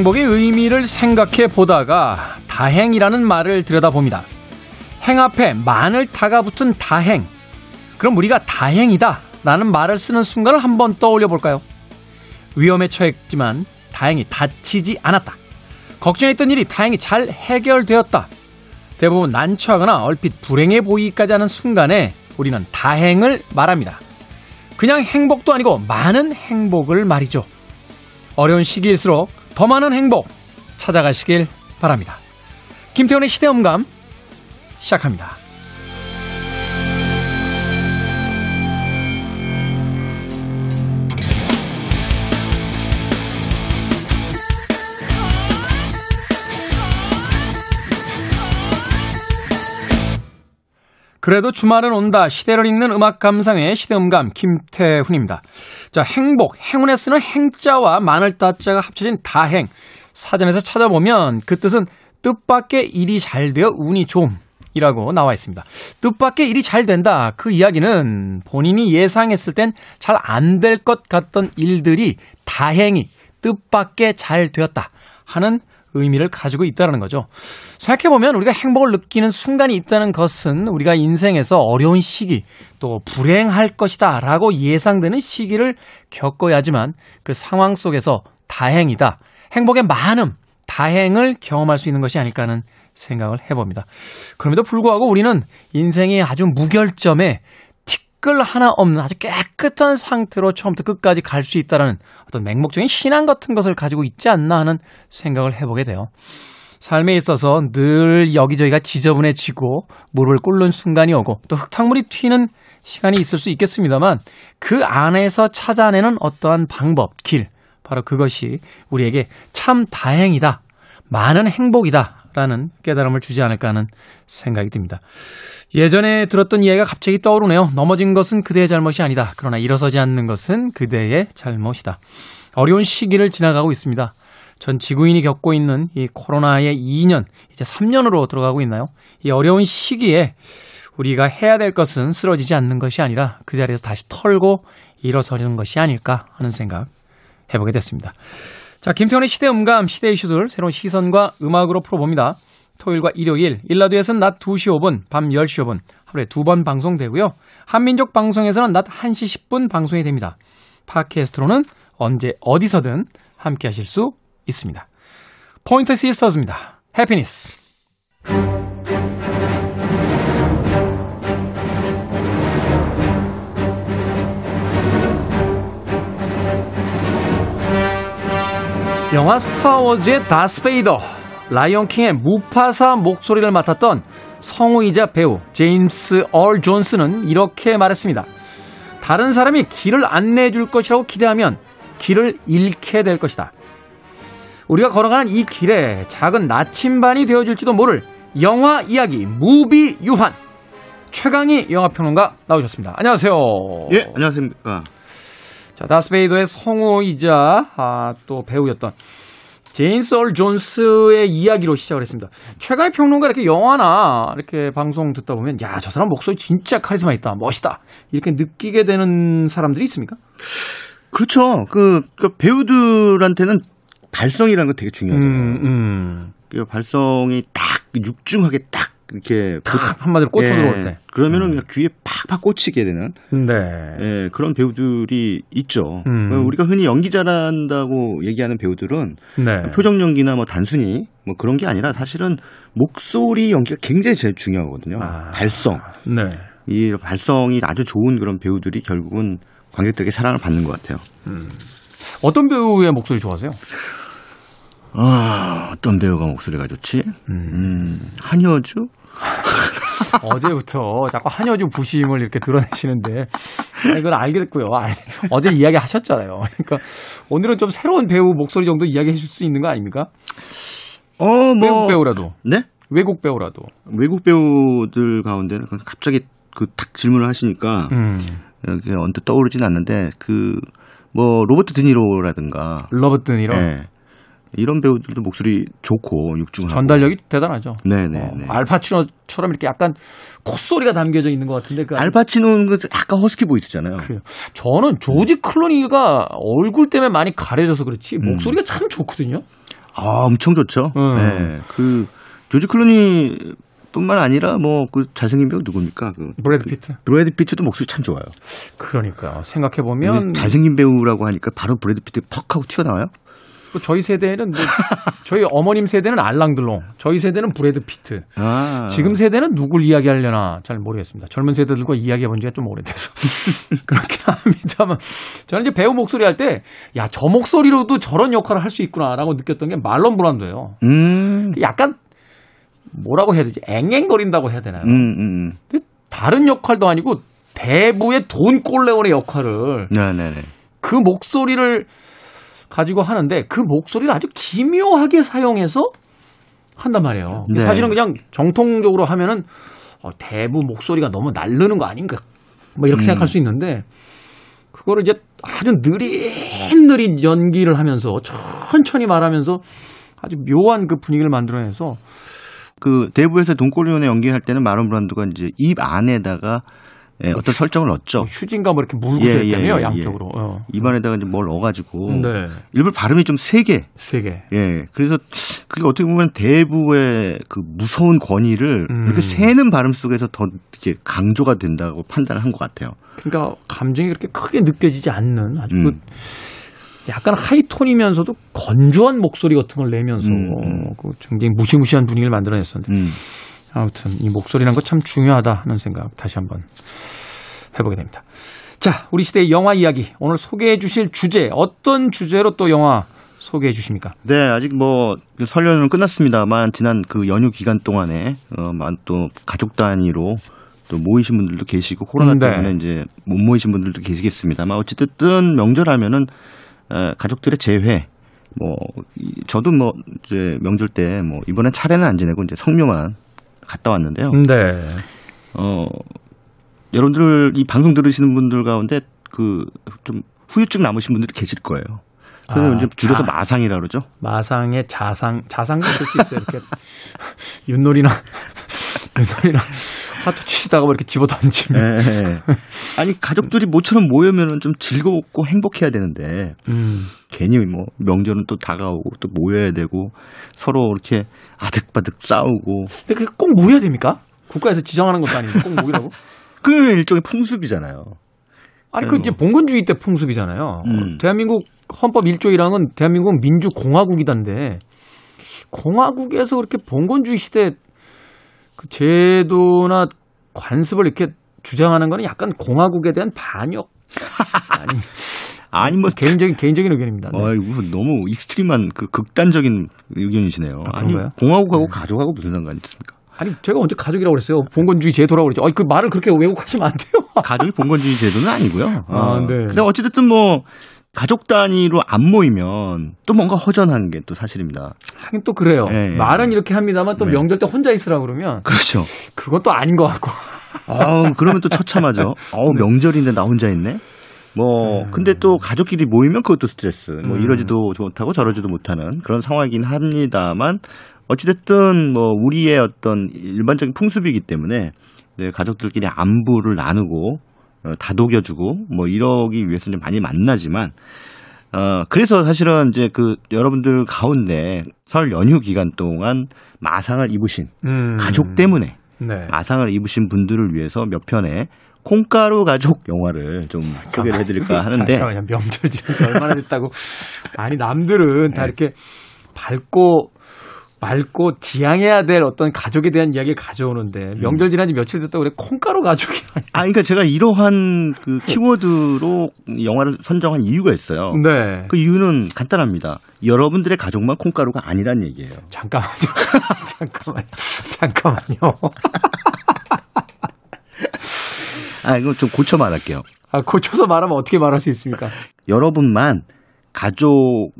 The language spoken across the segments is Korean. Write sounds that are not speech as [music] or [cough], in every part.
행복의 의미를 생각해 보다가 다행이라는 말을 들여다봅니다. 행 앞에 만을 다가붙은 다행. 그럼 우리가 다행이다 라는 말을 쓰는 순간을 한번 떠올려 볼까요? 위험에 처했지만 다행히 다치지 않았다. 걱정했던 일이 다행히 잘 해결되었다. 대부분 난처하거나 얼핏 불행해 보이기까지 하는 순간에 우리는 다행을 말합니다. 그냥 행복도 아니고 많은 행복을 말이죠. 어려운 시기일수록 더 많은 행복 찾아가시길 바랍니다. 김태훈의 시대음감 시작합니다. 그래도 주말은 온다. 시대를 읽는 음악 감상의 시대음감 김태훈입니다. 자, 행복, 행운에 쓰는 행자와 마늘 따자가 합쳐진 다행. 사전에서 찾아보면 그 뜻은 뜻밖의 일이 잘 되어 운이 좀 이라고 나와 있습니다. 뜻밖의 일이 잘 된다. 그 이야기는 본인이 예상했을 땐 잘 안 될 것 같던 일들이 다행히 뜻밖의 잘 되었다 하는 의미를 가지고 있다는 거죠. 생각해보면 우리가 행복을 느끼는 순간이 있다는 것은 우리가 인생에서 어려운 시기 또 불행할 것이다 라고 예상되는 시기를 겪어야지만 그 상황 속에서 다행이다. 행복의 많음, 다행을 경험할 수 있는 것이 아닐까 하는 생각을 해봅니다. 그럼에도 불구하고 우리는 인생의 아주 무결점에 댓글 하나 없는 아주 깨끗한 상태로 처음부터 끝까지 갈 수 있다라는 어떤 맹목적인 신앙 같은 것을 가지고 있지 않나 하는 생각을 해보게 돼요. 삶에 있어서 늘 여기저기가 지저분해지고 무릎을 꿇는 순간이 오고 또 흙탕물이 튀는 시간이 있을 수 있겠습니다만 그 안에서 찾아내는 어떠한 방법, 길, 바로 그것이 우리에게 참 다행이다. 많은 행복이다. 라는 깨달음을 주지 않을까 하는 생각이 듭니다. 예전에 들었던 이야기가 갑자기 떠오르네요. 넘어진 것은 그대의 잘못이 아니다. 그러나 일어서지 않는 것은 그대의 잘못이다. 어려운 시기를 지나가고 있습니다. 전 지구인이 겪고 있는 이 코로나의 2년, 이제 3년으로 들어가고 있나요? 이 어려운 시기에 우리가 해야 될 것은 쓰러지지 않는 것이 아니라 그 자리에서 다시 털고 일어서는 것이 아닐까 하는 생각 해보게 됐습니다. 자, 김태원의 시대 음감, 시대 이슈들 새로운 시선과 음악으로 풀어봅니다. 토요일과 일요일, 1라디오에서는 낮 2시 5분, 밤 10시 5분, 하루에 두 번 방송되고요. 한민족 방송에서는 낮 1시 10분 방송이 됩니다. 팟캐스트로는 언제 어디서든 함께 하실 수 있습니다. 포인터 시스터즈입니다. Happiness. 영화 스타워즈의 다스베이더, 라이언킹의 무파사 목소리를 맡았던 성우이자 배우 제임스 얼 존스는 이렇게 말했습니다. 다른 사람이 길을 안내해 줄 것이라고 기대하면 길을 잃게 될 것이다. 우리가 걸어가는 이 길에 작은 나침반이 되어줄지도 모를 영화 이야기 무비유환 최강희 영화평론가 나오셨습니다. 안녕하세요. 예, 안녕하십니까. 자, 다스베이더의 성우이자 아, 또 배우였던 제임스 얼 존스의 이야기로 시작을 했습니다. 최강희 평론가 이렇게 영화나 이렇게 방송 듣다 보면 야, 저 사람 목소리 진짜 카리스마 있다. 멋있다. 이렇게 느끼게 되는 사람들이 있습니까? 그렇죠. 그, 그 배우들한테는 발성이라는 거 되게 중요하잖아요. 음, 음. 그 발성이 딱 육중하게 딱 이렇게 탁 한마디로 꽂혀 예, 들어올 때 그러면은 음. 귀에 팍팍 꽂히게 되는 네. 예, 그런 배우들이 있죠. 음. 우리가 흔히 연기 잘한다고 얘기하는 배우들은 네. 표정 연기나 뭐 단순히 뭐 그런 게 아니라 사실은 목소리 연기가 굉장히 제일 중요하거든요. 아. 발성. 네. 이 발성이 아주 좋은 그런 배우들이 결국은 관객들에게 사랑을 받는 것 같아요. 음. 어떤 배우의 목소리 좋아하세요? 아, 어떤 배우가 목소리가 좋지? 음, 음 한효주? [laughs] 어제부터 자꾸 한여주 부심을 이렇게 드러내시는데 이건 알겠고요. 어제 이야기 하셨잖아요. 그러니까 오늘은 좀 새로운 배우 목소리 정도 이야기해 줄 수 있는 거 아닙니까? 어, 뭐 외국 배우라도. 네? 외국 배우라도. 외국 배우들 가운데는 갑자기 그 탁 질문을 하시니까 음. 여기 언뜻 떠오르진 않는데 그 뭐 로버트 드니로라든가 로버트 드니로. 네. 이런 배우들도 목소리 좋고 육중하고 전달력이 대단하죠. 네네. 어, 알파치노처럼 이렇게 약간 콧소리가 담겨져 있는 것 같은데 그 알파치노는 그 약간 허스키 보이스잖아요. 그 저는 조지 클로니가 얼굴 때문에 많이 가려져서 그렇지 음. 목소리가 참 좋거든요. 아, 엄청 좋죠. 음. 네. 그 조지 클루니 뿐만 아니라 뭐 그 잘생긴 배우 누굽니까? 그 브래드 피트. 브래드 피트도 목소리 참 좋아요. 그러니까 생각해 보면 잘생긴 배우라고 하니까 바로 브래드 피트 퍽 하고 튀어나와요. 뭐 저희 세대는 뭐 [laughs] 저희 어머님 세대는 알랑들롱, 저희 세대는 브래드 피트. 아. 지금 세대는 누굴 이야기하려나 잘 모르겠습니다. 젊은 세대들과 이야기해 본 지가 좀 오래돼서 [laughs] 그렇긴 합니다만 저는 이제 배우 목소리 할 때 야 저 목소리로도 저런 역할을 할 수 있구나라고 느꼈던 게 말론 브란도예요. 음. 약간 뭐라고 해야 되지? 앵앵거린다고 해야 되나요? 음, 음. 음. 다른 역할도 아니고 대부의 돈 꼴레온의 역할을 네네네. 그 목소리를 가지고 하는데 그 목소리를 아주 기묘하게 사용해서 한단 말이에요. 네. 사실은 그냥 정통적으로 하면은 어, 대부 목소리가 너무 날르는 거 아닌가 뭐 이렇게 음. 생각할 수 있는데 그거를 이제 아주 느릿느릿 연기를 하면서 천천히 말하면서 아주 묘한 그 분위기를 만들어내서 그 대부에서 돈꼬리온에 연기할 때는 마론 브란드가 이제 입 안에다가 예, 어떤 설정을 넣었죠. 뭐 휴진가 뭐 이렇게 물고 예, 예, 예, 예, 양쪽으로. 어. 입안에다가 이제 뭘 넣어가지고 네. 일부러 발음이 좀 세게. 세게. 예. 그래서 그게 어떻게 보면 대부의 그 무서운 권위를 음. 이렇게 새는 발음 속에서 더 이제 강조가 된다고 판단을 한 것 같아요. 그러니까 감정이 그렇게 크게 느껴지지 않는 아주 음. 그 약간 하이톤이면서도 건조한 목소리 같은 걸 내면서 음, 음. 그 굉장히 무시무시한 분위기를 만들어냈었는데 음. 아무튼 이 목소리란 거 참 중요하다 하는 생각 다시 한번 해보게 됩니다. 자, 우리 시대의 영화 이야기 오늘 소개해 주실 주제 어떤 주제로 또 영화 소개해 주십니까? 네, 아직 뭐 설 연휴는 끝났습니다만 지난 그 연휴 기간 동안에 어, 또 가족 단위로 또 모이신 분들도 계시고 코로나 음, 네. 때문에 이제 못 모이신 분들도 계시겠습니다만 어쨌든 명절하면은 가족들의 재회 뭐 저도 뭐 이제 명절 때 뭐 이번엔 차례는 안 지내고 이제 성묘만 갔다 왔는데요. 네. 어 여러분들 이 방송 들으시는 분들 가운데 그 좀 후유증 남으신 분들이 계실 거예요. 그래서 아, 이제 줄여서 자, 마상이라 그러죠. 마상의 자상, 자상도 쓸 수 있어요. 이렇게 [laughs] 윷놀이나 [laughs] 윷놀이나 하트 치시다가 뭐 이렇게 집어 던지면. 네. 아니 가족들이 모처럼 모이면은 좀 즐겁고 행복해야 되는데 음. 괜히 뭐 명절은 또 다가오고 또 모여야 되고 서로 이렇게 아득바득 싸우고. 근데 그게 꼭 모여야 됩니까? 국가에서 지정하는 것도 아닌데 꼭 모이라고? [laughs] 그 일종의 풍습이잖아요. 아니 그 이제 봉건주의 때 풍습이잖아요. 음. 대한민국 헌법 1조 1항은 대한민국은 민주공화국이던데 공화국에서 그렇게 봉건주의 시대 그 제도나 관습을 이렇게 주장하는 거는 약간 공화국에 대한 반역 아니 [laughs] 아니 뭐 개인적인 개인적인 의견입니다. 네. 아이고 너무 extreme한 그 극단적인 의견이시네요. 아, 아니 공화국하고 네. 가족하고 무슨 상관이 있습니까? 아니 제가 언제 가족이라고 그랬어요? 봉건주의 제도라고 그랬죠. 아니 그 말을 그렇게 왜곡하시면 안 돼요. 가족이 봉건주의 제도는 아니고요. 아, 어. 네. 근데 어찌됐든 뭐 가족 단위로 안 모이면 또 뭔가 허전한 게 또 사실입니다. 하긴 또 그래요. 네. 말은 이렇게 합니다만 또 네. 명절 때 혼자 있으라 그러면 그렇죠. 그것도 아닌 것 같고. 아, 그러면 또 처참하죠. [laughs] 어, 명절인데 나 혼자 있네. 뭐 음. 근데 또 가족끼리 모이면 그것도 스트레스. 뭐 음. 이러지도 못하고 저러지도 못하는 그런 상황이긴 합니다만 어찌됐든 뭐 우리의 어떤 일반적인 풍습이기 때문에 네, 가족들끼리 안부를 나누고 어, 다독여주고 뭐 이러기 위해서는 많이 만나지만 어 그래서 사실은 이제 그 여러분들 가운데 설 연휴 기간 동안 마상을 입으신 음. 가족 때문에 네. 마상을 입으신 분들을 위해서 몇 편의 콩가루 가족 영화를 좀 소개를 해드릴까 하는데 잠깐만요 명절 지난 얼마나 됐다고 아니 남들은 다 네. 이렇게 밝고 맑고 지향해야 될 어떤 가족에 대한 이야기를 가져오는데 음. 명절 지난 지 며칠 됐다고 그래 콩가루 가족이 아 그러니까 제가 이러한 그 키워드로 영화를 선정한 이유가 있어요. 네. 그 이유는 간단합니다. 여러분들의 가족만 콩가루가 아니란 얘기예요. 잠깐만요. [laughs] 잠깐만요. 잠깐만요. [laughs] 아, 이거 좀 고쳐 말할게요. 아, 고쳐서 말하면 어떻게 말할 수 있습니까? 여러분만 가족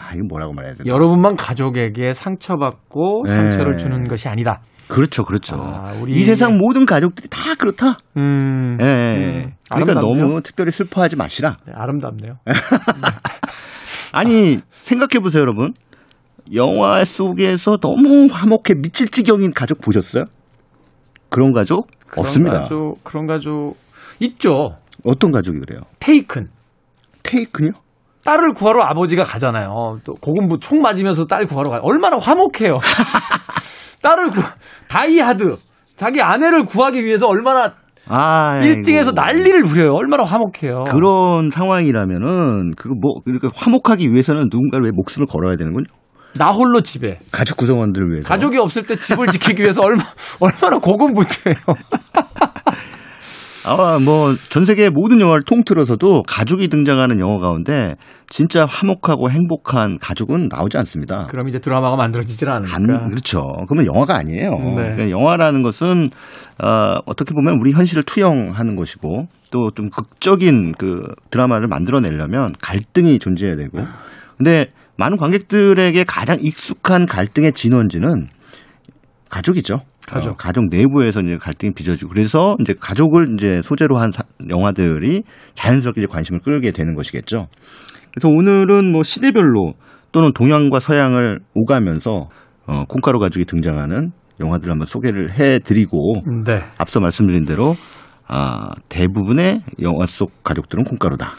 아, 이거 뭐라고 말해야 되나? 여러분만 가족에게 상처받고 네. 상처를 주는 것이 아니다. 그렇죠, 그렇죠. 아, 우리... 이 세상 모든 가족들이 다 그렇다. 음, 예. 네. 그러니까 아름답네요. 너무 특별히 슬퍼하지 마시라. 네, 아름답네요. [laughs] 아니 생각해 보세요, 여러분. 영화 속에서 너무 화목해 미칠 지경인 가족 보셨어요? 그런 가족 그런 없습니다. 가족, 그런 가족 있죠. 어떤 가족이 그래요? 테이큰. 테이큰요? 딸을 구하러 아버지가 가잖아요. 또 고군부 총 맞으면서 딸 구하러 가요. 얼마나 화목해요. [laughs] 딸을 구, 다이하드. 자기 아내를 구하기 위해서 얼마나 아, 1등에서 난리를 부려요. 얼마나 화목해요. 그런 상황이라면은 그거 뭐 그러니까 화목하기 위해서는 누군가를 왜 목숨을 걸어야 되는 군요. 나 홀로 집에 가족 구성원들을 위해서 가족이 없을 때 집을 지키기 위해서 얼마 [laughs] 얼마나 고군분투해요. [laughs] 아, 뭐, 전 세계 모든 영화를 통틀어서도 가족이 등장하는 영화 가운데 진짜 화목하고 행복한 가족은 나오지 않습니다. 그럼 이제 드라마가 만들어지질 않으니까. 안, 그렇죠. 그러면 영화가 아니에요. 네. 그러니까 영화라는 것은, 어, 어떻게 보면 우리 현실을 투영하는 것이고 또 좀 극적인 그 드라마를 만들어내려면 갈등이 존재해야 되고. 근데 많은 관객들에게 가장 익숙한 갈등의 진원지는 가족이죠. 가족. 어, 가족 내부에서 이제 갈등이 빚어지고 그래서 이제 가족을 이제 소재로 한 사, 영화들이 자연스럽게 이제 관심을 끌게 되는 것이겠죠. 그래서 오늘은 뭐 시대별로 또는 동양과 서양을 오가면서 어, 콩가루 가족이 등장하는 영화들을 한번 소개를 해드리고 네. 앞서 말씀드린 대로 아, 대부분의 영화 속 가족들은 콩가루다.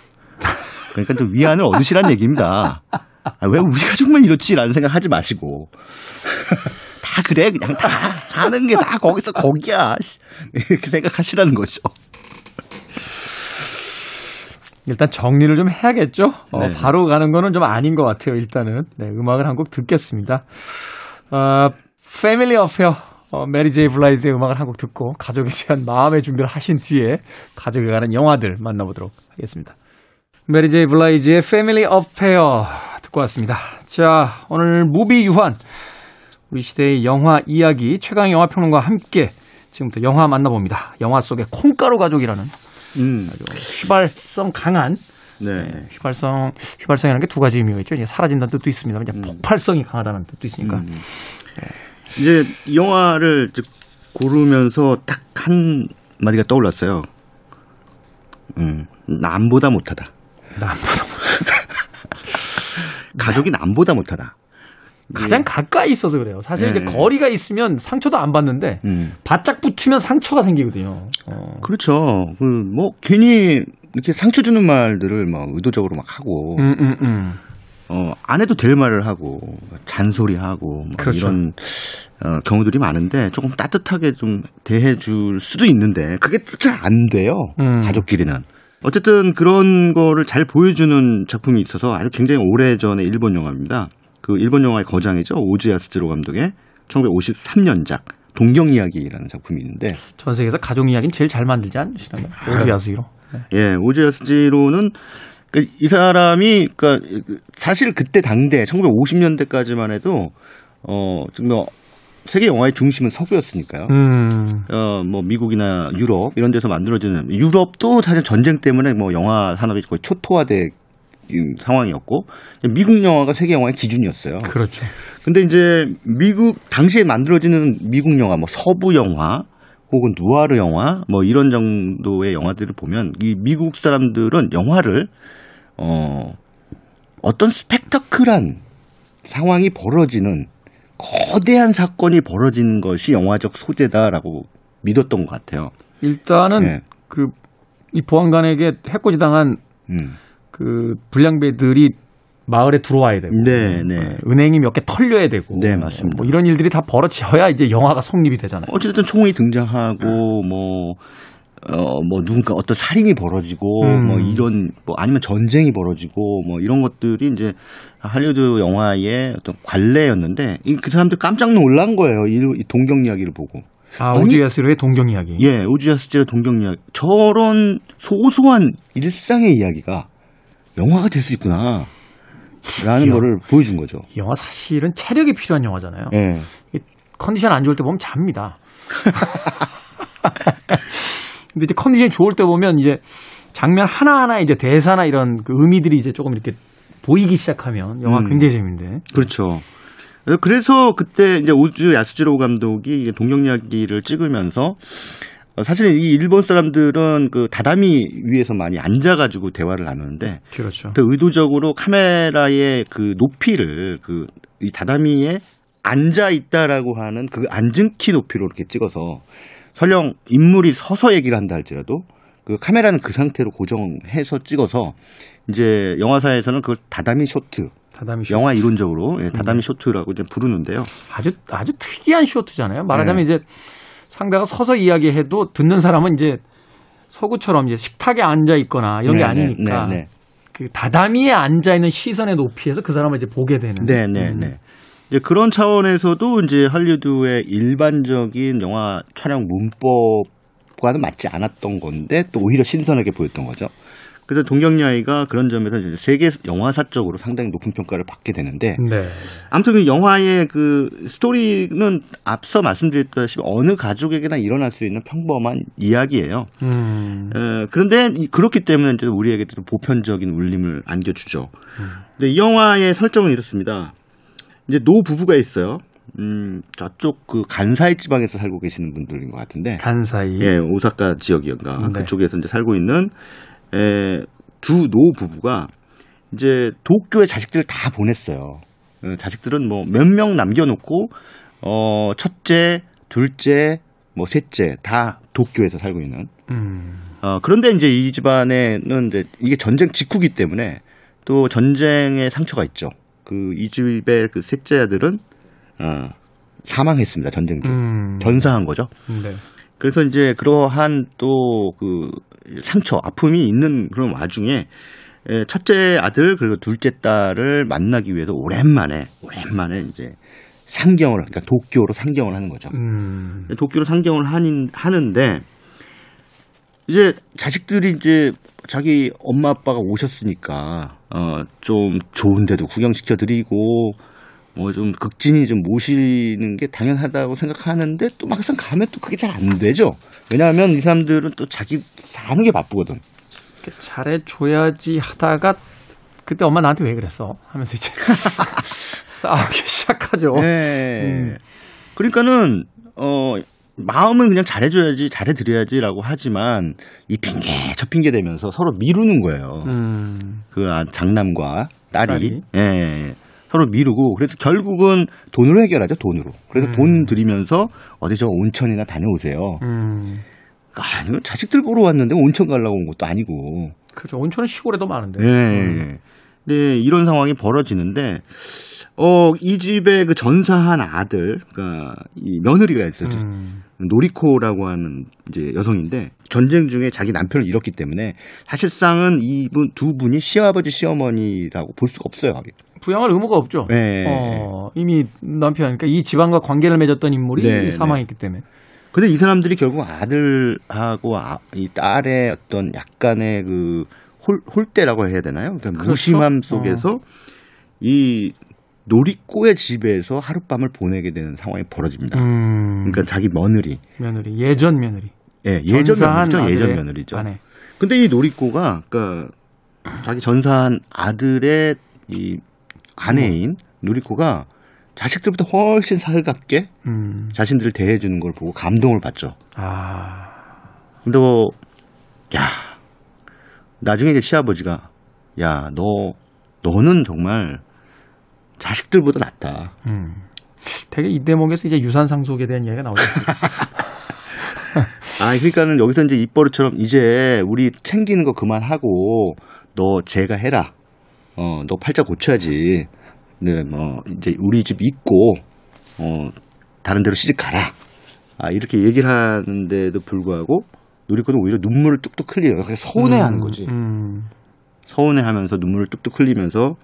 그러니까 좀 위안을 얻으시란 얘기입니다. 아, 왜 우리 가족만 이렇지라는 생각 하지 마시고. 다 그래 그냥 다 사는 게 다 거기서 거기야 이렇게 생각하시라는 거죠. 일단 정리를 좀 해야겠죠. 어, 네. 바로 가는 거는 좀 아닌 것 같아요. 일단은 네, 음악을 한 곡 듣겠습니다. 어, Family Affair 어, 메리 제이 블라이즈의 음악을 한 곡 듣고 가족에 대한 마음의 준비를 하신 뒤에 가족에 관한 영화들 만나보도록 하겠습니다. 메리 제이 블라이즈의 Family Affair 듣고 왔습니다. 자, 오늘 무비유환 우리 시대의 영화 이야기 최강희 영화 평론가와 함께 지금부터 영화 만나봅니다. 영화 속의 콩가루 가족이라는 음. 아주 휘발성 강한 네. 네. 휘발성 휘발성이라는 게 두 가지 의미가 있죠. 이제 사라진다는 뜻도 있습니다. 이제 음. 폭발성이 강하다는 뜻도 있으니까. 음. 네. 이제 영화를 고르면서 딱 한 마디가 떠올랐어요. 음, 남보다 못하다. 남보다 [laughs] 가족이 남보다 못하다. 가장 가까이 있어서 그래요. 사실 네. 이제 거리가 있으면 상처도 안 받는데 음. 바짝 붙으면 상처가 생기거든요. 어. 그렇죠. 그 뭐 괜히 이렇게 상처 주는 말들을 막 의도적으로 막 하고 음, 음, 음. 어, 안 해도 될 말을 하고 잔소리하고 뭐 그렇죠. 이런 어, 경우들이 많은데 조금 따뜻하게 좀 대해 줄 수도 있는데 그게 잘 안 돼요. 음. 가족끼리는. 어쨌든 그런 거를 잘 보여주는 작품이 있어서 아주 굉장히 오래 전에 일본 영화입니다. 그 일본 영화의 거장이죠 오즈 야스지로 감독의 1953년작 동경 이야기라는 작품이 있는데 전 세계에서 가족 이야기는 제일 잘 만들지 않으시나요? 오즈 야스지로. 네. 예, 오즈 야스지로는 그이 사람이 그러니까 사실 그때 당대 1950년대까지만 해도 어뭐 세계 영화의 중심은 서구였으니까요. 음. 어뭐 미국이나 유럽 이런 데서 만들어지는 유럽도 사실 전쟁 때문에 뭐 영화 산업이 거의 초토화돼 상황이었고 미국 영화가 세계 영화의 기준이었어요. 그렇죠. 근데 이제 미국 당시에 만들어지는 미국 영화 뭐 서부 영화 혹은 누아르 영화 뭐 이런 정도의 영화들을 보면 이 미국 사람들은 영화를 어 어떤 스펙터클한 상황이 벌어지는 거대한 사건이 벌어지는 것이 영화적 소재다라고 믿었던 것 같아요. 일단은 네. 그이 보안관에게 해코지 당한 음. 그 불량배들이 마을에 들어와야 되고 네, 네. 네. 은행이 몇 개 털려야 되고 네, 맞습니다. 뭐 이런 일들이 다 벌어져야 이제 영화가 성립이 되잖아요. 어쨌든 총이 등장하고 뭐 어, 뭐, 누군가 어떤 살인이 벌어지고, 음. 뭐, 이런, 뭐, 아니면 전쟁이 벌어지고, 뭐, 이런 것들이 이제 할리우드 영화의 어떤 관례였는데, 그 사람들 깜짝 놀란 거예요. 이, 동경 이야기를 보고. 아, 오지아스로의 동경 이야기. 예, 오지아스로의 동경 이야기. 저런 소소한 일상의 이야기가 영화가 될 수 있구나. 라는 영, 거를 보여준 거죠. 영화 사실은 체력이 필요한 영화잖아요. 네. 컨디션 안 좋을 때 보면 잡니다. [laughs] 근데 이제 컨디션이 좋을 때 보면 이제 장면 하나하나 이제 대사나 이런 그 의미들이 이제 조금 이렇게 보이기 시작하면 영화 음. 굉장히 재밌는데. 그렇죠. 그래서 그때 이제 오즈 야스지로 감독이 동경 이야기를 찍으면서 어, 사실 이 일본 사람들은 그 다다미 위에서 많이 앉아가지고 대화를 나누는데 그렇죠. 그 의도적으로 카메라의 그 높이를 그 이 다다미에 앉아 있다라고 하는 그 앉은 키 높이로 이렇게 찍어서 설령 인물이 서서 얘기를 한다 할지라도 그 카메라는 그 상태로 고정해서 찍어서 이제 영화사에서는 그걸 다다미 쇼트. 다다미 쇼트. 영화 이론적으로 예, 다다미 음. 쇼트라고 이제 부르는데요. 아주 아주 특이한 쇼트잖아요. 말하자면 네. 이제 상대가 서서 이야기해도 듣는 사람은 이제 서구처럼 이제 식탁에 앉아 있거나 이런 네, 게 아니니까 네, 네, 그 다다미에 앉아 있는 시선의 높이에서 그 사람을 이제 보게 되는. 네, 네, 음. 네. 이제 그런 차원에서도 이제 할리우드의 일반적인 영화 촬영 문법과는 맞지 않았던 건데 또 오히려 신선하게 보였던 거죠. 그래서 동경야이가 그런 점에서 이제 세계 영화사적으로 상당히 높은 평가를 받게 되는데 네. 아무튼 그 영화의 그 스토리는 앞서 말씀드렸다시피 어느 가족에게나 일어날 수 있는 평범한 이야기예요. 음. 에, 그런데 그렇기 때문에 이제 우리에게도 보편적인 울림을 안겨주죠. 음. 근데 이 영화의 설정은 이렇습니다. 이제 노 부부가 있어요. 음, 저쪽 그 간사이 지방에서 살고 계시는 분들인 것 같은데. 간사이. 예, 오사카 지역이었가. 네. 그쪽에서 이제 살고 있는 에, 두 노 부부가 이제 도쿄에 자식들을 다 보냈어요. 어, 자식들은 뭐 몇 명 남겨놓고 어 첫째, 둘째, 뭐 셋째 다 도쿄에서 살고 있는. 음. 어 그런데 이제 이 집안에는 이제 이게 전쟁 직후기 때문에 또 전쟁의 상처가 있죠. 그 이 집의 그 셋째 아들은 어 사망했습니다. 전쟁 중 음. 전사한 거죠. 네. 그래서 이제 그러한 또 그 상처, 아픔이 있는 그런 와중에 첫째 아들 그리고 둘째 딸을 만나기 위해서 오랜만에 오랜만에 이제 상경을 그러니까 도쿄로 상경을 하는 거죠. 음. 도쿄로 상경을 하는 하는데 이제 자식들이 이제 자기 엄마 아빠가 오셨으니까 어좀 좋은 데도 구경시켜 드리고 뭐 좀 극진히 좀 모시는 게 당연하다고 생각하는데 또 막상 가면 또 그게 잘 안 되죠. 왜냐하면 이 사람들은 또 자기 사는 게 바쁘거든. 잘해줘야지 하다가 그때 엄마 나한테 왜 그랬어? 하면서 이제 [laughs] 싸우기 시작하죠. 네. 음. 그러니까는 어 마음은 그냥 잘해줘야지 잘해드려야지라고 하지만 이 핑계 저 핑계 대면서 서로 미루는 거예요. 음. 그 아, 장남과 딸이. 딸이? 예. 서로 미루고 그래서 결국은 돈으로 해결하죠 돈으로 그래서 음. 돈 들이면서 어디 저 온천이나 다녀오세요 음. 아니 자식들 보러 왔는데 온천 가려고 온 것도 아니고 그렇죠 온천은 시골에도 많은데 네. 음. 네 이런 상황이 벌어지는데 어 이 집에 그 전사한 아들 그러니까 이 며느리가 있어요 음. 노리코라고 하는 이제 여성인데 전쟁 중에 자기 남편을 잃었기 때문에 사실상은 이분 두 분이 시아버지 시어머니라고 볼 수가 없어요. 부양할 의무가 없죠. 네. 어, 이미 남편, 그러니까 이 집안과 관계를 맺었던 인물이 네, 네. 사망했기 때문에. 근데 이 사람들이 결국 아들하고 아, 이 딸의 어떤 약간의 그 홀, 홀대라고 해야 되나요? 그러니까 그렇죠? 무심함 속에서 어. 이 놀이꼬의 집에서 하룻밤을 보내게 되는 상황이 벌어집니다. 음. 그러니까 자기 며느리. 며느리. 예전 며느리. 예, 예전 며느리죠. 예전 며느리죠. 아내. 근데 이 놀이꼬가 그러니까 자기 전사한 아들의 이 아내인 누리코가 자식들보다 훨씬 살갑게 음. 자신들을 대해주는 걸 보고 감동을 받죠. 아. 근데 뭐, 야, 나중에 이제 시아버지가, 야, 너, 너는 정말 자식들보다 낫다. 음. 되게 이 대목에서 이제 유산 상속에 대한 이야기가 나오죠. [laughs] 아, 그러니까는 여기서 이제 입버릇처럼 이제 우리 챙기는 거 그만하고 너 제가 해라. 어, 너 팔자 고쳐야지. 네, 뭐, 이제 우리 집 있고, 어, 다른 데로 시집 가라. 아, 이렇게 얘기를 하는데도 불구하고, 누리코는 오히려 눈물을 뚝뚝 흘리요. 서운해 하는 음, 거지. 음. 서운해 하면서 눈물을 뚝뚝 흘리면서,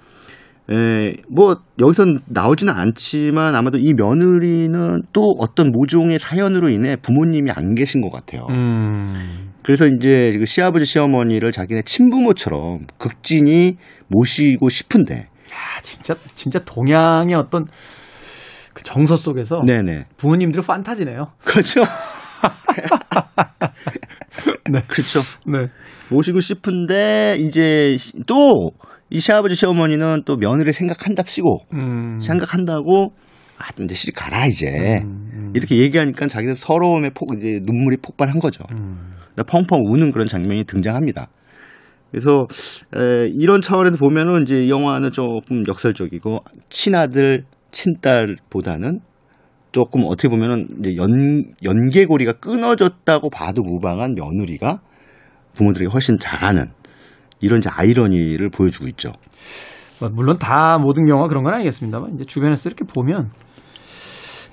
에, 뭐, 여기선 나오지는 않지만 아마도 이 며느리는 또 어떤 모종의 사연으로 인해 부모님이 안 계신 것 같아요. 음. 그래서 이제 그 시아버지 시어머니를 자기네 친부모처럼 극진히 모시고 싶은데 야 진짜 진짜 동양의 어떤 그 정서 속에서 네네. 부모님들의 판타지네요. 그렇죠. [laughs] 네. 그렇죠. 네. 모시고 싶은데 이제 또 이 시아버지 시어머니는 또 며느리 생각한답시고 음. 생각한다고 아, 이제 시집 가라 이제 음, 음. 이렇게 얘기하니까 자기들 서러움에 폭 이제 눈물이 폭발한 거죠. 음. 펑펑 우는 그런 장면이 등장합니다. 그래서 에, 이런 차원에서 보면은 이제 영화는 조금 역설적이고 친아들 친딸보다는 조금 어떻게 보면은 이제 연 연계고리가 끊어졌다고 봐도 무방한 며느리가 부모들에게 훨씬 잘하는 이런 이제 아이러니를 보여주고 있죠. 뭐 물론 다 모든 경우가 그런 건 아니겠습니다만 이제 주변에서 이렇게 보면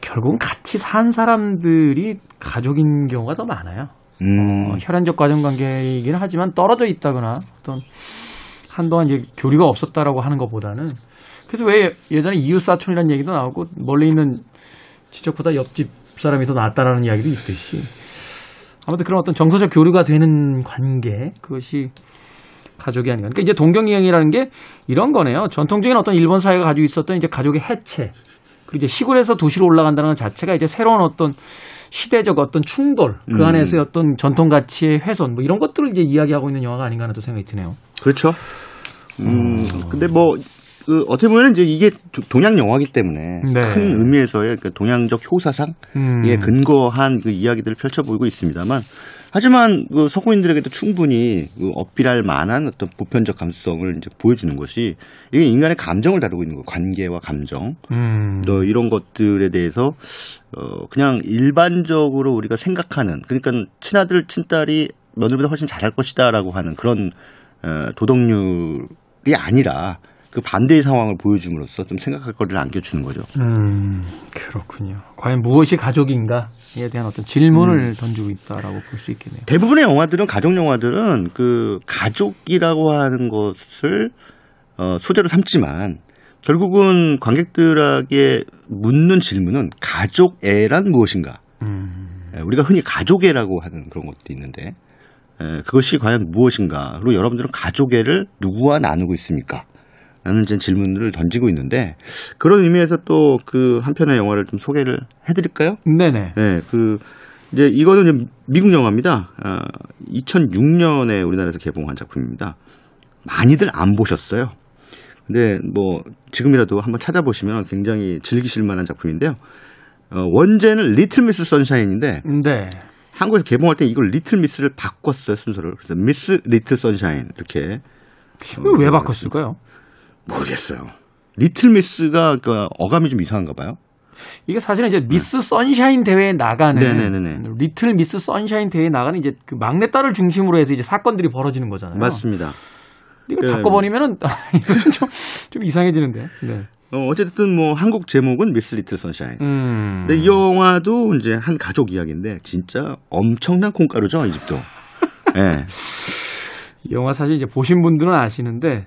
결국은 같이 산 사람들이 가족인 경우가 더 많아요. 음. 어, 혈연적 가정 관계이긴 하지만 떨어져 있다거나 어떤 한동안 이제 교류가 없었다라고 하는 것보다는 그래서 왜 예전에 이웃 사촌이라는 얘기도 나오고 멀리 있는 친척보다 옆집 사람이 더 낫다라는 이야기도 있듯이 아무튼 그런 어떤 정서적 교류가 되는 관계 그것이 가족이 아닌가. 그러니까 이제 동경이행이라는 게 이런 거네요. 전통적인 어떤 일본 사회가 가지고 있었던 이제 가족의 해체 그리고 이제 시골에서 도시로 올라간다는 것 자체가 이제 새로운 어떤 시대적 어떤 충돌 그 음. 안에서의 어떤 전통 가치의 훼손 뭐 이런 것들을 이제 이야기하고 있는 영화가 아닌가 하는 또 생각이 드네요. 그렇죠. 음, 어. 근데 뭐, 그 어떻게 보면 이제 이게 동양 영화기 때문에 네. 큰 의미에서의 그 동양적 효사상에 음. 근거한 그 이야기들을 펼쳐 보이고 있습니다만 하지만 그 서구인들에게도 충분히 그 어필할 만한 어떤 보편적 감수성을 이제 보여주는 것이 이게 인간의 감정을 다루고 있는 거 관계와 감정, 음. 또 이런 것들에 대해서 어 그냥 일반적으로 우리가 생각하는 그러니까 친아들 친딸이 며느리보다 훨씬 잘할 것이다라고 하는 그런 어, 도덕률이 아니라 그 반대의 상황을 보여줌으로써 좀 생각할 거리를 안겨주는 거죠. 음, 그렇군요. 과연 무엇이 가족인가에 대한 어떤 질문을 음. 던지고 있다라고 볼 수 있겠네요. 대부분의 영화들은 가족 영화들은 그 가족이라고 하는 것을 어, 소재로 삼지만 결국은 관객들에게 묻는 질문은 가족애란 무엇인가? 음. 예, 우리가 흔히 가족애라고 하는 그런 것도 있는데 에, 예, 그것이 과연 무엇인가? 그리고 여러분들은 가족애를 누구와 나누고 있습니까? 라는 질문을 던지고 있는데 그런 의미에서 또 그 한편의 영화를 좀 소개를 해드릴까요? 네네. 네, 그 이제 이거는 이제 미국 영화입니다. 아, 2006년에 우리나라에서 개봉한 작품입니다. 많이들 안 보셨어요. 근데 뭐 지금이라도 한번 찾아보시면 굉장히 즐기실 만한 작품인데요. 어, 원제는 리틀 미스 선샤인인데 네. 한국에서 개봉할 때 이걸 리틀 미스를 바꿨어요 순서를. 그래서 미스 리틀 선샤인 이렇게. 어, 왜 바꿨을까요? 모르겠어요. 리틀 미스가 그 어감이 좀 이상한가 봐요. 이게 사실은 이제 미스 네. 선샤인 대회에 나가는 네네네. 리틀 미스 선샤인 대회에 나가는 이제 그 막내딸을 중심으로 해서 이제 사건들이 벌어지는 거잖아요. 맞습니다. 이걸 네. 바꿔버리면은 [laughs] 좀, 좀 이상해지는데. 네. 어, 어쨌든 뭐 한국 제목은 미스 리틀 선샤인. 음. 근데 이 영화도 이제 한 가족 이야기인데 진짜 엄청난 콩가루죠 이 집도. 예. 네. 이 영화 사실 이제 보신 분들은 아시는데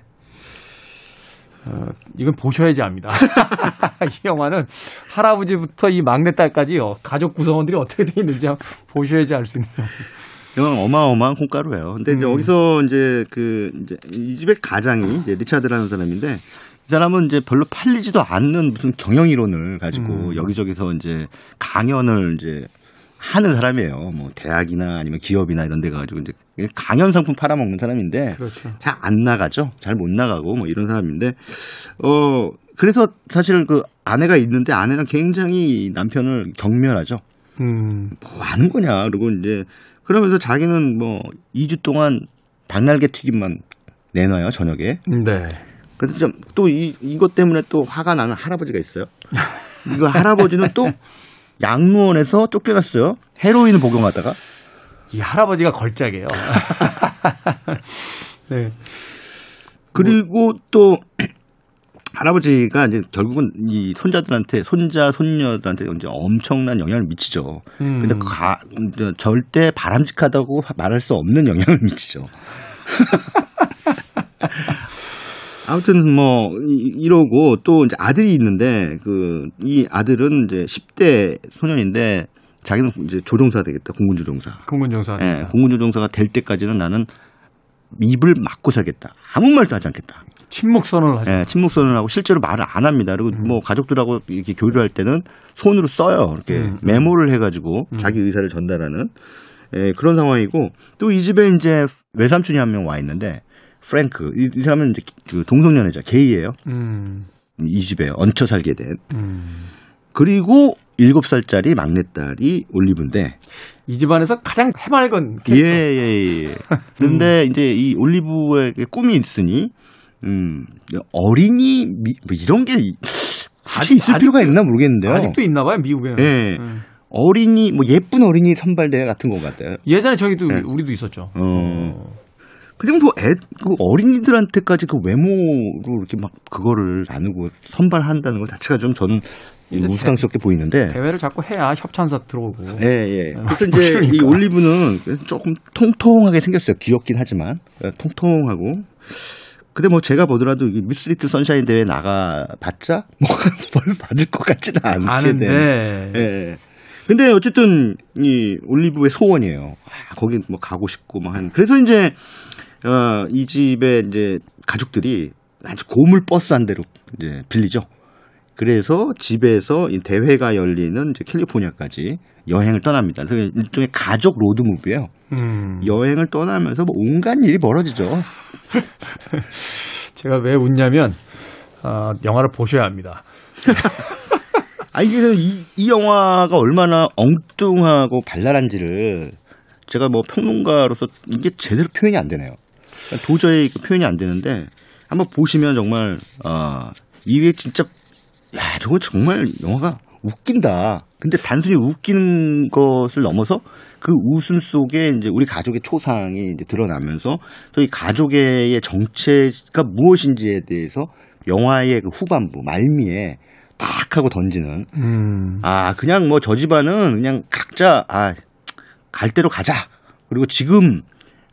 어, 이건 보셔야지 압니다. [laughs] 이 영화는 할아버지부터 이 막내딸까지요. 가족 구성원들이 어떻게 돼 있는지 보셔야지 알 수 있는. 영화는 어마어마한 콩가루예요. 근데 이제 음. 여기서 이제 그 이제 이 집의 가장이 이제 리차드라는 사람인데 이 사람은 이제 별로 팔리지도 않는 무슨 경영 이론을 가지고 음. 여기저기서 이제 강연을 이제 하는 사람이에요. 뭐 대학이나 아니면 기업이나 이런 데 가지고 이제 강연 상품 팔아먹는 사람인데 그렇죠. 잘안 나가죠. 잘 못 나가고 뭐 이런 사람인데 어 그래서 사실 그 아내가 있는데 아내는 굉장히 남편을 경멸하죠. 음. 뭐 하는 거냐 그리고 이제 그러면서 자기는 뭐 2주 동안 닭날개 튀김만 내놔요 저녁에. 네. 그래서 좀 또 이 이것 때문에 또 화가 나는 할아버지가 있어요. 이거 할아버지는 또 [laughs] 양로원에서 쫓겨났어요. 헤로인을 복용하다가. 이 할아버지가 걸작이에요. [laughs] 네. 그리고 또 할아버지가 이제 결국은 이 손자들한테 손자 손녀들한테 이제 엄청난 영향을 미치죠. 음. 근데 가, 절대 바람직하다고 말할 수 없는 영향을 미치죠. [laughs] 아무튼 뭐 이러고 또 이제 아들이 있는데 그 이 아들은 이제 10대 소년인데 자기는 이제 조종사 되겠다. 공군 조종사. 공군 조종사. 예, 공군 조종사가 될 때까지는 나는 입을 막고 살겠다. 아무 말도 하지 않겠다. 침묵 선언을 하죠. 예, 침묵 선언을 하고 실제로 말을 안 합니다. 그리고 음. 뭐 가족들하고 이렇게 교류를 할 때는 손으로 써요. 이렇게 음. 음. 메모를 해가지고 음. 자기 의사를 전달하는 예, 그런 상황이고 또 이 집에 이제 외삼촌이 한 명 와 있는데 프랭크 이, 이 사람은 이제 그 동성연애자 게이예요. 음. 이 집에 얹혀 살게 된. 음. 그리고 7살짜리 막내딸이 올리브인데 이 집안에서 가장 해맑은 캐릭터. 예, 예, 예. [laughs] 근데 음. 이제 이 올리브의 꿈이 있으니 음, 어린이 미, 뭐 이런 게 굳이 있을 아직, 필요가 있나 모르겠는데요. 아직도 있나 봐요, 미국에는. 예. 음. 어린이 뭐 예쁜 어린이 선발대회 같은 것 같아요. 예전에 저희도 네. 우리도 있었죠. 어. 그리고 뭐 애, 그 어린이들한테까지 그 외모로 이렇게 막 그거를 나누고 선발한다는 것 자체가 좀 저는 우스꽝스럽게 보이는데 대회를 자꾸 해야 협찬사 들어오고. 예, 예. 네, 그래서 이제 [laughs] 그러니까. 이 올리브는 조금 통통하게 생겼어요. 귀엽긴 하지만 통통하고. 근데 뭐 제가 보더라도 미스 리틀 선샤인 대회 나가 봤자 뭘 [laughs] 받을 것 같지는 않게 된. 예. 근데 어쨌든 이 올리브의 소원이에요. 아, 거기 뭐 가고 싶고 뭐 한. 그래서 이제 어, 이 집에 이제 가족들이 아주 고물 버스 한 대로 이제 빌리죠. 그래서 집에서 이 대회가 열리는 캘리포니아까지 여행을 떠납니다. 그래서 일종의 가족 로드무비예요. 음. 여행을 떠나면서 뭐 온갖 일이 벌어지죠. [laughs] 제가 왜 웃냐면 어, 영화를 보셔야 합니다. [laughs] 아 이게 이, 이 영화가 얼마나 엉뚱하고 발랄한지를 제가 뭐 평론가로서 이게 제대로 표현이 안 되네요. 도저히 그 표현이 안 되는데 한번 보시면 정말 아 이게 진짜 야, 저거 정말 영화가 웃긴다. 근데 단순히 웃기는 것을 넘어서 그 웃음 속에 이제 우리 가족의 초상이 이제 드러나면서 저희 가족의 정체가 무엇인지에 대해서 영화의 그 후반부 말미에 탁 하고 던지는 음. 아 그냥 뭐 저 집안은 그냥 각자 아 갈 대로 가자 그리고 지금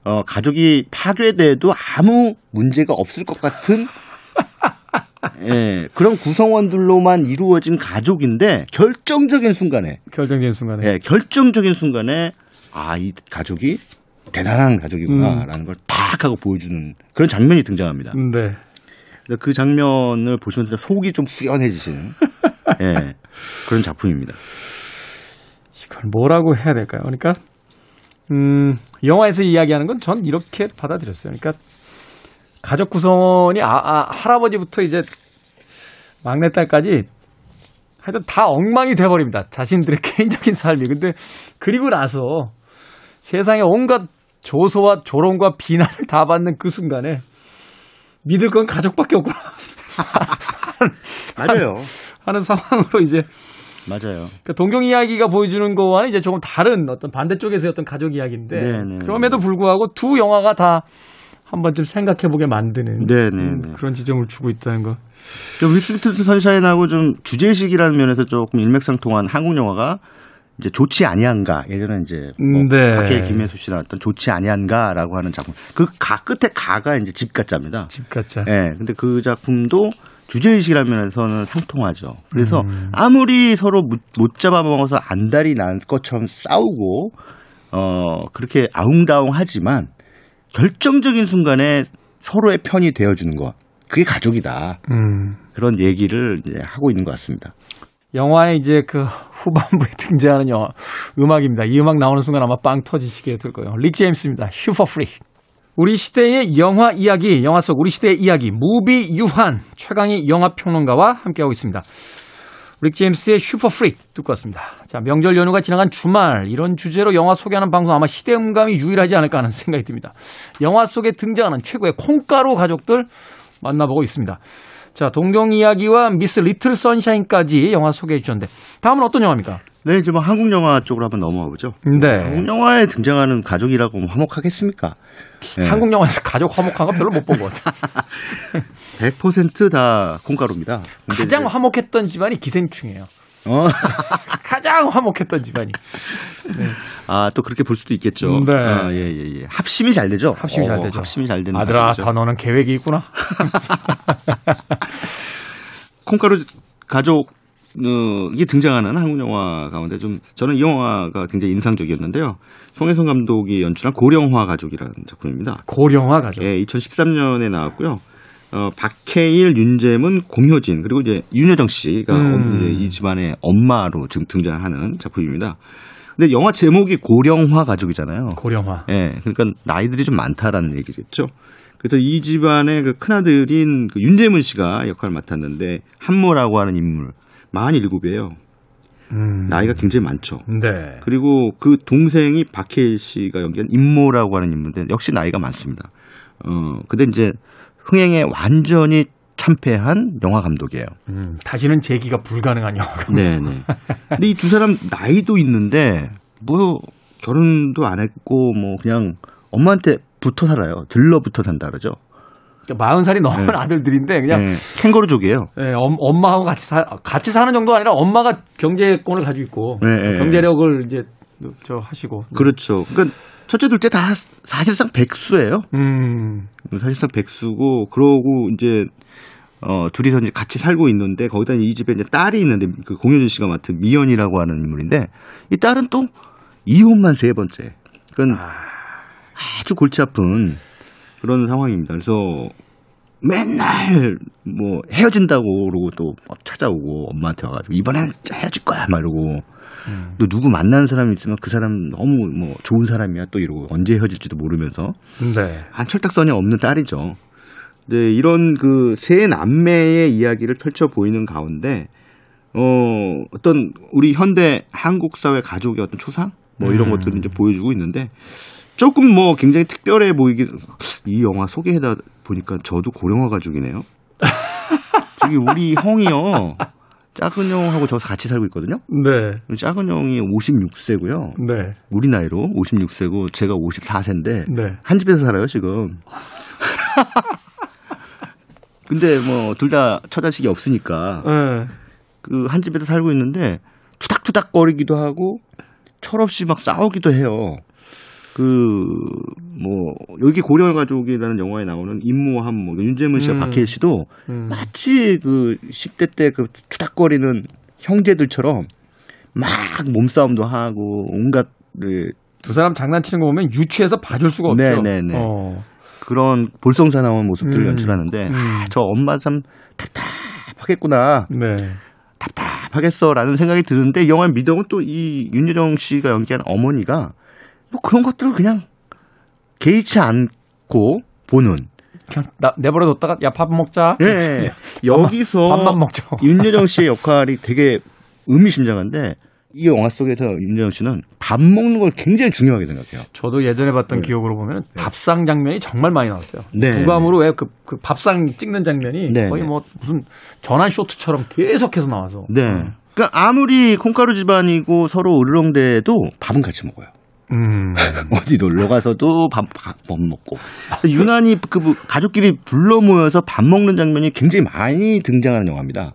어 가족이 파괴돼도 아무 문제가 없을 것 같은 [laughs] 예, 그런 구성원들로만 이루어진 가족인데 결정적인 순간에 결정적인 순간에 예, 결정적인 순간에 아, 이 가족이 대단한 가족이구나라는 음. 걸탁 하고 보여주는 그런 장면이 등장합니다. 네. 그 장면을 보시면 속이 좀 후련해지시는 [laughs] 예, 그런 작품입니다. 이걸 뭐라고 해야 될까요? 그러니까 음, 영화에서 이야기하는 건 전 이렇게 받아들였어요. 그러니까 가족 구성원이 아, 아, 할아버지부터 이제 막내딸까지 하여튼 다 엉망이 돼버립니다. 자신들의 [laughs] 개인적인 삶이. 근데 그리고 나서 세상에 온갖 조소와 조롱과 비난을 다 받는 그 순간에 믿을 건 가족밖에 없구나. [laughs] 맞아요. 하는 상황으로 이제 맞아요. 그러니까 동경 이야기가 보여주는 거와는 이제 조금 다른 어떤 반대쪽에서의 어떤 가족 이야기인데 네네. 그럼에도 불구하고 두 영화가 다 한 번쯤 생각해보게 만드는 음, 그런 지점을 주고 있다는 거. 위스트 선샤인하고 좀 주제식이라는 면에서 조금 일맥상통한 한국 영화가 이제 좋지 아니한가 예전에 이제 뭐 네. 박해 김혜수 씨 나왔던 좋지 아니한가라고 하는 작품 그 가 끝에 가가 이제 집가짜입니다. 집가짜. 예. 네, 근데 그 작품도 주제의식이라는 면에서는 상통하죠. 그래서 음. 아무리 서로 못, 못 잡아먹어서 안달이 난 것처럼 싸우고 어 그렇게 아웅다웅하지만 결정적인 순간에 서로의 편이 되어주는 것. 그게 가족이다. 음. 그런 얘기를 이제 하고 있는 것 같습니다. 영화의 이제 그 후반부에 [laughs] 등장하는 영화 음악입니다. 이 음악 나오는 순간 아마 빵 터지시게 될 거예요. 릭 제임스입니다. 슈퍼 프릭. 우리 시대의 영화 이야기, 영화 속 우리 시대의 이야기, 무비유환 최광희 영화 평론가와 함께하고 있습니다. 릭 제임스의 슈퍼 프릭 듣고 왔습니다. 자, 명절 연휴가 지나간 주말 이런 주제로 영화 소개하는 방송 아마 시대음감이 유일하지 않을까 하는 [laughs] 생각이 듭니다. 영화 속에 등장하는 최고의 콩가루 가족들 만나보고 있습니다. 자, 동경 이야기와 미스 리틀 선샤인까지 영화 소개해 주셨는데 다음은 어떤 영화입니까? 네, 이제 뭐 한국 영화 쪽으로 한번 넘어가 보죠. 네. 한국 영화에 등장하는 가족이라고 뭐 화목하겠습니까? 네. 한국 영화에서 가족 화목한 거 별로 못 본 것 같아요. [laughs] 100%다 콩가루입니다. 가장 화목했던 집안이 기생충이에요. 어. [laughs] 가장 화목했던 집안이. 네. [laughs] 아, 또 그렇게 볼 수도 있겠죠. 네. 아, 예, 예, 예. 합심이 잘 되죠? 합심이 어, 잘 되죠. 합심이 잘 되는. 아들아, 다 너는 계획이 있구나. 콩가루 가족, 어, 이게 등장하는 한국 영화 가운데 좀 저는 이 영화가 굉장히 인상적이었는데요. 송혜성 감독이 연출한 고령화 가족이라는 작품입니다. 고령화 가족. 예, 2013년에 나왔고요. 어, 박해일, 윤재문, 공효진 그리고 이제 윤여정 씨가 음. 이제 이 집안의 엄마로 지금 등장하는 작품입니다. 근데 영화 제목이 고령화 가족이잖아요. 고령화. 예, 그러니까 나이들이 좀 많다라는 얘기겠죠. 그래서 이 집안의 그 큰아들인 그 윤재문 씨가 역할을 맡았는데 한모라고 하는 인물 47이에요. 음. 나이가 굉장히 많죠. 네. 그리고 그 동생이 박해일 씨가 연기한 임모라고 하는 인물인데 역시 나이가 많습니다. 어, 근데 이제 흥행에 완전히 참패한 영화 감독이에요. 음, 다시는 재기가 불가능한 영화 감독. 네네. 근데 이 두 사람 나이도 있는데 뭐 결혼도 안 했고 뭐 그냥 엄마한테 붙어 살아요. 들러붙어 산다 그러죠. 마흔 살이 넘은 네. 아들들인데 그냥 네. 캥거루족이에요. 네, 엄, 마하고 같이 사, 같이 사는 정도가 아니라 엄마가 경제권을 가지고 있고 네, 네. 경제력을 이제 저 하시고. 그렇죠. 그러니까 첫째 둘째 다 사실상 백수예요. 음. 사실상 백수고 그러고 이제 어 둘이서 이제 같이 살고 있는데 거기다 이 집에 이제 딸이 있는데 그 공효진 씨가 맡은 미연이라고 하는 인물인데 이 딸은 또 이혼만 세 번째. 그건 아... 아주 골치 아픈 그런 상황입니다. 그래서 맨날 뭐 헤어진다고 그러고 또 찾아오고 엄마한테 와가지고 이번엔 헤어질 거야 막 이러고 음. 또 누구 만나는 사람이 있으면 그 사람 너무 뭐 좋은 사람이야 또 이러고 언제 헤어질지도 모르면서 네. 한 철딱선이 없는 딸이죠. 네, 이런 그 세 남매의 이야기를 펼쳐 보이는 가운데 어 어떤 우리 현대 한국 사회 가족의 어떤 초상 뭐 이런 음. 것들을 이제 보여주고 있는데 조금 뭐 굉장히 특별해 보이긴 이 영화 소개해다 보니까 저도 고령화 가족이네요. [laughs] 저기 우리 형이요. 작은 형하고 저 같이 살고 있거든요. 네. 작은 형이 56세고요. 네. 우리 나이로 56세고 제가 54세인데 네. 한 집에서 살아요 지금. [laughs] 근데 뭐 둘 다 처자식이 없으니까 네. 그한 집에서 살고 있는데 투닥투닥 거리기도 하고 철없이 막 싸우기도 해요. 그뭐 여기 고려 가족이라는 영화에 나오는 임모함 뭐 윤재문 씨와 음. 박해일 씨도 음. 마치 그 10대 때 그 투닥거리는 형제들처럼 막 몸싸움도 하고 온갖 네. 두 사람 장난치는 거 보면 유치해서 봐줄 수가 없죠. 네네네. 어. 그런 볼썽사나운 모습들을 음. 연출하는데 음. 아, 저 엄마 참 답답하겠구나. 네. 답답하겠어라는 생각이 드는데 영화 미덕은 또 이 윤여정 씨가 연기한 어머니가 뭐 그런 것들을 그냥 개의치 않고 보는. 그냥 나, 내버려뒀다가 야 밥 먹자. 예. 네. [laughs] 여기서 밥만 먹죠. 윤여정 씨의 역할이 되게 의미심장한데 이 영화 속에서 윤여정 씨는 밥 먹는 걸 굉장히 중요하게 생각해요. 저도 예전에 봤던 네. 기억으로 보면 네. 밥상 장면이 정말 많이 나왔어요. 네. 부감으로 왜그 그 밥상 찍는 장면이 네. 거의 뭐 무슨 전환 쇼트처럼 계속해서 나와서. 네. 음. 그러니까 아무리 콩가루 집안이고 서로 으르렁대도 밥은 같이 먹어요. 음. [laughs] 어디 놀러 가서도 밥, 밥 먹고. 유난히 그뭐 가족끼리 불러 모여서 밥 먹는 장면이 굉장히 많이 등장하는 영화입니다.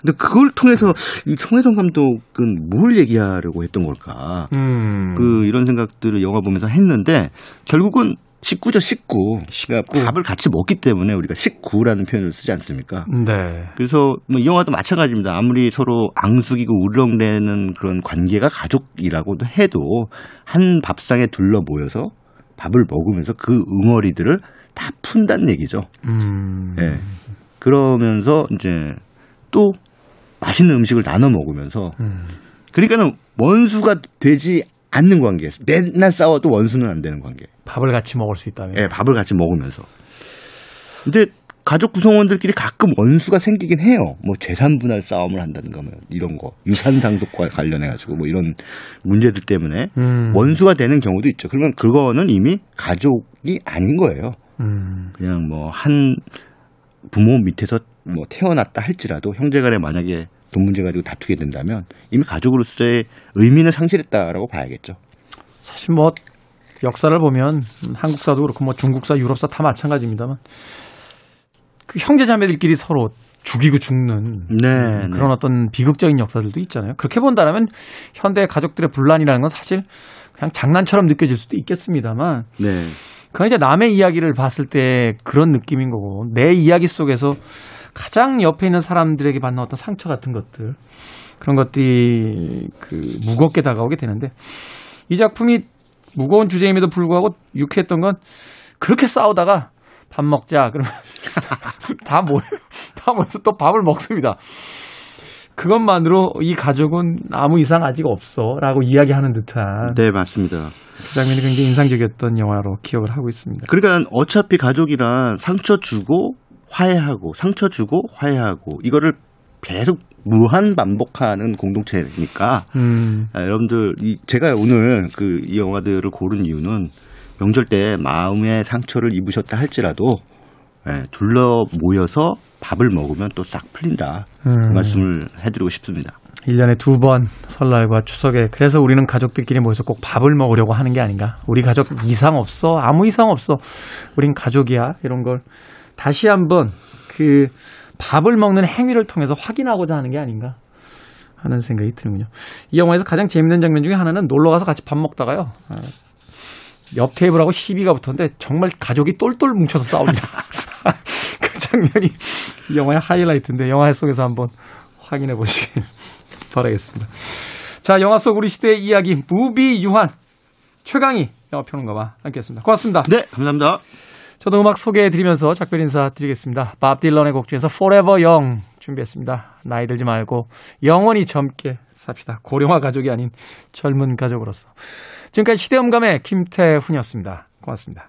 근데 그걸 통해서 이 송혜성 감독은 뭘 얘기하려고 했던 걸까? 음. 그 이런 생각들을 영화 보면서 했는데 결국은 식구죠, 식구. 식구. 밥을 같이 먹기 때문에 우리가 식구라는 표현을 쓰지 않습니까? 네. 그래서 뭐 이 영화도 마찬가지입니다. 아무리 서로 앙숙이고 우렁대는 그런 관계가 가족이라고도 해도 한 밥상에 둘러 모여서 밥을 먹으면서 그 응어리들을 다 푼다는 얘기죠. 음. 네. 그러면서 이제 또 맛있는 음식을 나눠 먹으면서 음. 그러니까는 원수가 되지 않는 관계. 맨날 싸워도 원수는 안 되는 관계. 밥을 같이 먹을 수 있다면. 네, 밥을 같이 먹으면서. 근데 가족 구성원들끼리 가끔 원수가 생기긴 해요. 뭐 재산 분할 싸움을 한다든가 뭐 이런 거 유산 상속과 관련해 가지고 뭐 이런 문제들 때문에 음. 원수가 되는 경우도 있죠. 그러면 그거는 이미 가족이 아닌 거예요. 음. 그냥 뭐 한 부모 밑에서 뭐 태어났다 할지라도 형제간에 만약에 돈 문제 가지고 다투게 된다면 이미 가족으로서의 의미는 상실했다라고 봐야겠죠. 사실 뭐 역사를 보면 한국사도 그렇고 뭐 중국사, 유럽사 다 마찬가지입니다만 그 형제자매들끼리 서로 죽이고 죽는 네, 네. 그런 네. 어떤 비극적인 역사들도 있잖아요. 그렇게 본다면 현대 가족들의 분란이라는 건 사실 그냥 장난처럼 느껴질 수도 있겠습니다만 네. 그건 이제 남의 이야기를 봤을 때 그런 느낌인 거고 내 이야기 속에서 가장 옆에 있는 사람들에게 받는 어떤 상처 같은 것들 그런 것들이 그 무겁게 다가오게 되는데 이 작품이 무거운 주제임에도 불구하고 유쾌했던 건 그렇게 싸우다가 밥 먹자 그러면 [laughs] 다 모여 다 모여서 또 밥을 먹습니다. 그것만으로 이 가족은 아무 이상 아직 없어 라고 이야기하는 듯한 네 맞습니다. 그 장면이 굉장히 인상적이었던 영화로 기억을 하고 있습니다. 그러니까 어차피 가족이란 상처 주고 화해하고 상처 주고 화해하고 이거를 계속 무한 반복하는 공동체니까 음. 아, 여러분들 이 제가 오늘 그 이 영화들을 고른 이유는 명절 때 마음의 상처를 입으셨다 할지라도 예, 둘러 모여서 밥을 먹으면 또 싹 풀린다 음. 그 말씀을 해드리고 싶습니다. 1년에 두 번 설날과 추석에 그래서 우리는 가족들끼리 모여서 꼭 밥을 먹으려고 하는 게 아닌가. 우리 가족 이상 없어. 아무 이상 없어. 우린 가족이야. 이런 걸 다시 한번 그 밥을 먹는 행위를 통해서 확인하고자 하는 게 아닌가 하는 생각이 드는군요. 이 영화에서 가장 재밌는 장면 중에 하나는 놀러 가서 같이 밥 먹다가요. 아, 옆 테이블하고 시비가 붙었는데 정말 가족이 똘똘 뭉쳐서 싸웁니다. [laughs] 그 장면이 이 영화의 하이라이트인데 영화 속에서 한번 확인해 보시길 [laughs] 바라겠습니다. 자, 영화 속 우리 시대의 이야기 무비 유한 최강희 영화평론가와 함께했습니다. 고맙습니다. 네, 감사합니다. 저도 음악 소개해 드리면서 작별 인사 드리겠습니다. 밥 딜런의 곡 중에서 Forever Young 준비했습니다. 나이 들지 말고 영원히 젊게 삽시다. 고령화 가족이 아닌 젊은 가족으로서. 지금까지 시대음감의 김태훈이었습니다. 고맙습니다.